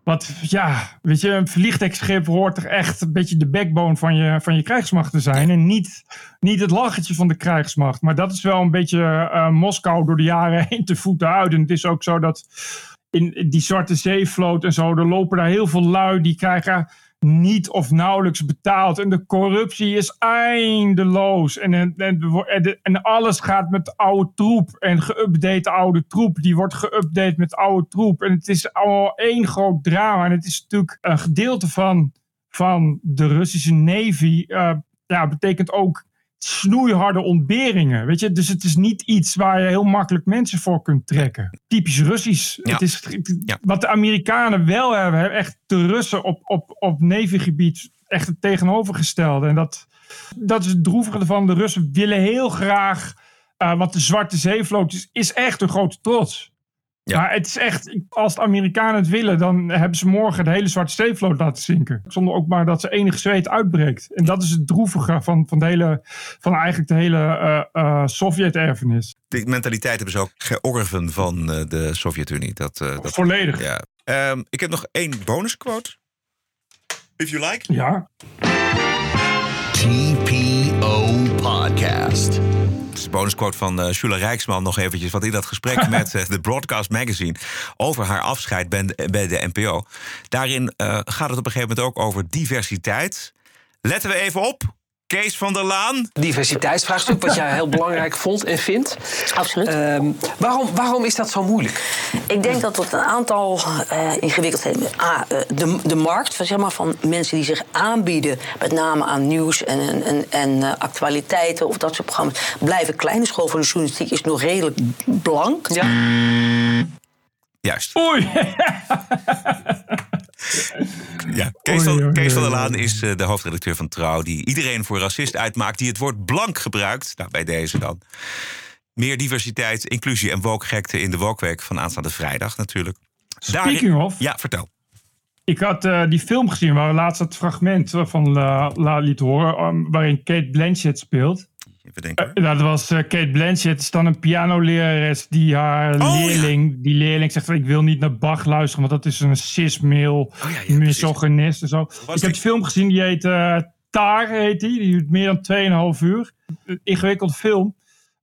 [SPEAKER 1] Wat, ja, weet je, een vliegtuigschip hoort er echt een beetje de backbone van je, van je krijgsmacht te zijn. En niet, niet het lachetje van de krijgsmacht. Maar dat is wel een beetje Moskou door de jaren heen te voeten uit. En het is ook zo dat in die Zwarte Zeevloot en zo, er lopen daar heel veel lui die krijgen niet of nauwelijks betaald. En de corruptie is eindeloos. En, en, en, alles gaat met oude troep. En geüpdate oude troep. Die wordt geüpdate met oude troep. En het is allemaal één groot drama. En het is natuurlijk een gedeelte van, van de Russische Navy. Uh, ja, betekent ook snoeiharde ontberingen. Weet je? Dus het is niet iets waar je heel makkelijk mensen voor kunt trekken. Typisch Russisch.
[SPEAKER 2] Ja.
[SPEAKER 1] Het is, ja. Wat de Amerikanen wel hebben, hebben echt de Russen op, op, op Navy-gebied echt het tegenovergestelde. En dat, dat is het droevige ervan. De Russen willen heel graag, uh, want de Zwarte Zeevloot is, is echt een grote trots. Ja. Maar het is echt, als de Amerikanen het willen, dan hebben ze morgen de hele Zwarte Zeevloot laten zinken. Zonder ook maar dat ze enig zweet uitbreekt. En dat is het droevige van, van, de hele, van eigenlijk de hele uh, uh, Sovjet-erfenis.
[SPEAKER 2] Die mentaliteit hebben ze ook georven van uh, de Sovjet-Unie. Dat, dat,
[SPEAKER 1] Volledig.
[SPEAKER 2] Ja. Um, ik heb nog één bonusquote. If you like.
[SPEAKER 1] Ja.
[SPEAKER 7] TPO Podcast
[SPEAKER 2] de bonusquote van uh, Shula Rijksman nog eventjes. Want in dat gesprek met uh, de Broadcast Magazine over haar afscheid bij de, bij de NPO. Daarin uh, gaat het op een gegeven moment ook over diversiteit. Letten we even op. Kees van der Laan.
[SPEAKER 12] Diversiteitsvraagstuk, wat jij heel belangrijk vond en vindt.
[SPEAKER 5] Absoluut.
[SPEAKER 12] Um, waarom, waarom is dat zo moeilijk?
[SPEAKER 5] Ik denk dat het een aantal uh, ingewikkeldheden... A, uh, de, de markt zeg maar, van mensen die zich aanbieden... met name aan nieuws en, en, en uh, actualiteiten of dat soort programma's... blijven klein. De school voor de journalistiek is nog redelijk blank.
[SPEAKER 12] Ja.
[SPEAKER 2] Juist.
[SPEAKER 1] Oei.
[SPEAKER 2] Ja, Kees van, Kees van der Laan is uh, de hoofdredacteur van Trouw... die iedereen voor racist uitmaakt, die het woord blank gebruikt. Nou, bij deze dan. Meer diversiteit, inclusie en wokgekte in de Wokweek van aanstaande vrijdag natuurlijk.
[SPEAKER 1] Speaking Daarin, of...
[SPEAKER 2] Ja, vertel.
[SPEAKER 1] Ik had uh, die film gezien waar we laatst het fragment van La, La liet horen... Um, waarin Kate Blanchett speelt.
[SPEAKER 2] Even denken.
[SPEAKER 1] Uh, dat was uh, Kate Blanchett, is dan een pianolerares die haar oh, leerling, ja. die leerling zegt: Ik wil niet naar Bach luisteren, want dat is een cis-mail,
[SPEAKER 2] oh, ja, ja,
[SPEAKER 1] misogynist en zo. Ik heb de film gezien, die heet uh, Taar, heet die. Die duurt meer dan 2,5 uur. Ingewikkelde film.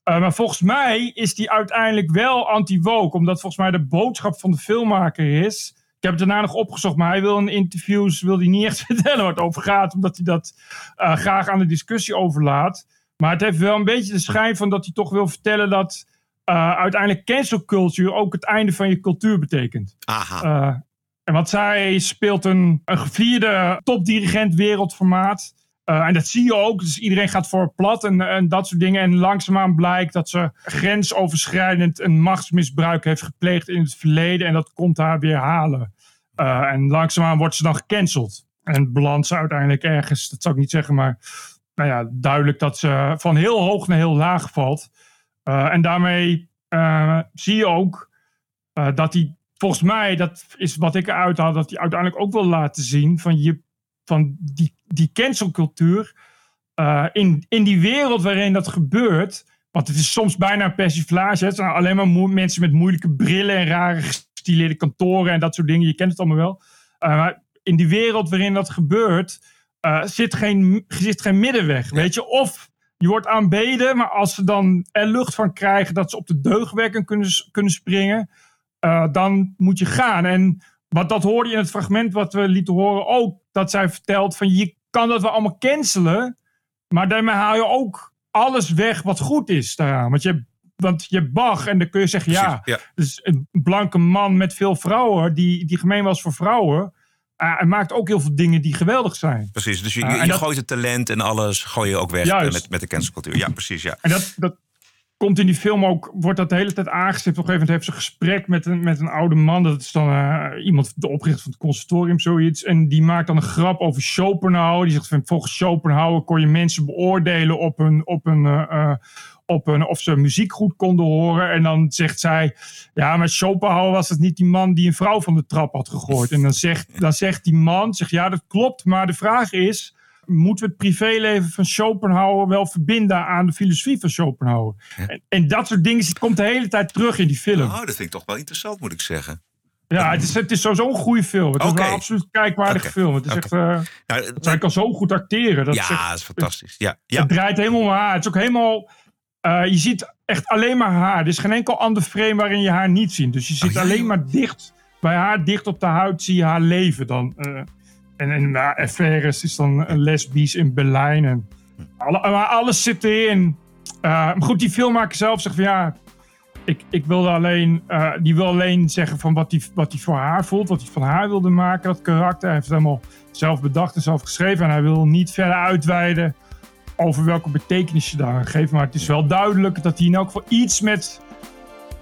[SPEAKER 1] Uh, maar volgens mij is die uiteindelijk wel anti-woke, omdat volgens mij de boodschap van de filmmaker is Ik heb het daarna nog opgezocht, maar hij wil in interviews wil hij niet echt vertellen waar het over gaat, omdat hij dat eh, graag aan de discussie overlaat. Maar het heeft wel een beetje de schijn van dat hij toch wil vertellen dat uh, uiteindelijk cancel culture ook het einde van je cultuur betekent.
[SPEAKER 2] Aha.
[SPEAKER 1] Uh, en wat zij speelt een, een gevierde topdirigent wereldformaat. Uh, en dat zie je ook. Dus iedereen gaat voor plat en, en dat soort dingen. En langzaamaan blijkt dat ze grensoverschrijdend een machtsmisbruik heeft gepleegd in het verleden. En dat komt haar weer halen. En langzaamaan wordt ze dan gecanceld. En belandt ze uiteindelijk ergens, dat zou ik niet zeggen, maar nou ja, duidelijk dat ze van heel hoog naar heel laag valt. Uh, en daarmee zie je ook dat hij, volgens mij, dat is wat ik eruit haal, dat hij uiteindelijk ook wil laten zien van je van die, die cancelcultuur. In, in die wereld waarin dat gebeurt. Want het is soms bijna een persiflage. Het zijn alleen maar mensen met moeilijke brillen en rare gestileerde kantoren en dat soort dingen. Je kent het allemaal wel. In die wereld waarin dat gebeurt, uh, zit, geen, zit geen middenweg. Weet je, of je wordt aanbeden, maar als ze dan er lucht van krijgen dat ze op de deugdwerking kunnen, kunnen springen, dan moet je gaan. En wat dat hoorde je in het fragment wat we lieten horen ook. Dat zij vertelt van je kan dat wel allemaal cancelen. Maar daarmee haal je ook alles weg wat goed is daaraan. Want je, want je Bach en dan kun je zeggen ja,
[SPEAKER 2] ja.
[SPEAKER 1] Dus een blanke man met veel vrouwen die, die gemeen was voor vrouwen. Uh, hij maakt ook heel veel dingen die geweldig zijn.
[SPEAKER 2] Precies, dus je,
[SPEAKER 1] Uh,
[SPEAKER 2] je,
[SPEAKER 1] dat-
[SPEAKER 2] gooit het talent en alles gooi je ook weg
[SPEAKER 1] Juist.
[SPEAKER 2] met, met de cancelcultuur. Ja, precies, ja.
[SPEAKER 1] En dat, dat komt in die film ook, wordt dat de hele tijd aangestipt. Op een gegeven moment heeft ze een gesprek met een, met een oude man. Dat is dan eh, iemand, de oprichter van het conservatorium, zoiets. En die maakt dan een grap over Schopenhauer. Die zegt van, volgens Schopenhauer kon je mensen beoordelen op hun, op hun, eh, eh, op hun, of ze muziek goed konden horen. En dan zegt zij, ja, maar Schopenhauer was het niet die man die een vrouw van de trap had gegooid. En dan zegt, dan zegt die man, zegt, ja, dat klopt. Maar de vraag is, moeten we het privéleven van Schopenhauer wel verbinden aan de filosofie van Schopenhauer? En, en dat soort dingen het komt de hele tijd terug in die film.
[SPEAKER 2] Oh, dat vind ik toch wel interessant, moet ik zeggen.
[SPEAKER 1] Ja, het is, het is sowieso een goede film. Het is wel een absoluut kijkwaardige film. Het is
[SPEAKER 2] Oké.
[SPEAKER 1] echt, uh,
[SPEAKER 2] Nou,
[SPEAKER 1] zij kan zo goed acteren. Dat is
[SPEAKER 2] ja,
[SPEAKER 1] echt-
[SPEAKER 2] dat is fantastisch. Ja, ja.
[SPEAKER 1] Het draait helemaal om haar. Het is ook helemaal... eh, je ziet echt alleen maar haar. Er is geen enkel ander frame waarin je haar niet ziet. Dus je zit
[SPEAKER 2] Oh, ja,
[SPEAKER 1] alleen
[SPEAKER 2] joh.
[SPEAKER 1] maar dicht... Bij haar dicht op de huid zie je haar leven dan. eh. En en Affaires is dan lesbisch in Berlijn. En alle, maar alles zit erin. Eh, maar goed, die filmmaker zelf zegt van ja... Ik, ik wilde alleen, eh, die wil alleen zeggen van wat hij wat die voor haar voelt, wat hij van haar wilde maken, dat karakter. Hij heeft het helemaal zelf bedacht en zelf geschreven. En hij wil niet verder uitweiden over welke betekenis je daar aan geeft. Maar het is wel duidelijk dat hij in elk geval iets met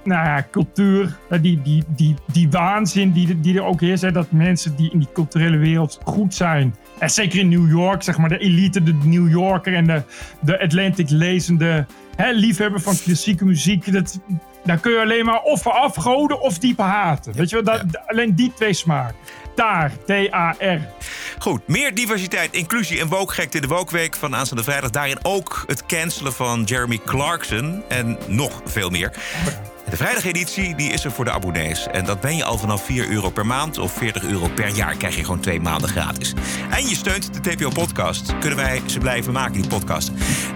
[SPEAKER 1] nou ja, cultuur, eh, die, die, die, die waanzin die, die er ook is. Hè, dat mensen die in die culturele wereld goed zijn. En zeker in New York, zeg maar, de elite, de New Yorker en de, de Atlantic lezende hè, liefhebber van klassieke muziek. Dat, daar kun je alleen maar of voor afgoden of diep haten. Weet je wel, dat, alleen die twee smaken. Daar, T-A-R.
[SPEAKER 2] Goed, meer diversiteit, inclusie en wokegekte in de Wokweek van aanstaande vrijdag. Daarin ook het cancelen van Jeremy Clarkson en nog veel meer. De vrijdageditie die is er voor de abonnees. En dat ben je al vanaf 4 euro per maand of 40 euro per jaar. Krijg je gewoon twee maanden gratis. En je steunt de TPO-podcast. Kunnen wij ze blijven maken, die podcast?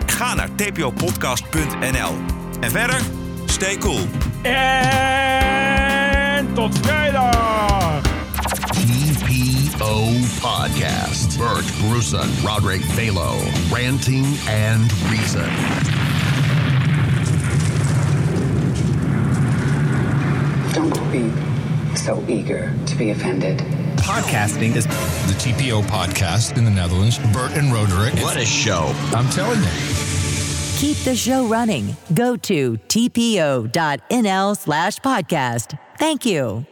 [SPEAKER 2] Ga naar tpopodcast.nl. En verder, stay cool.
[SPEAKER 1] En tot vrijdag!
[SPEAKER 7] TPO Podcast. Bert Bruson, Roderick Balo, Ranting and Reason.
[SPEAKER 13] Don't be so eager to be offended.
[SPEAKER 14] Podcasting is the TPO podcast in the Netherlands. Bert and Roderick. What a show. I'm telling you.
[SPEAKER 15] Keep the show running. Go to tpo.nl slash podcast. Thank you.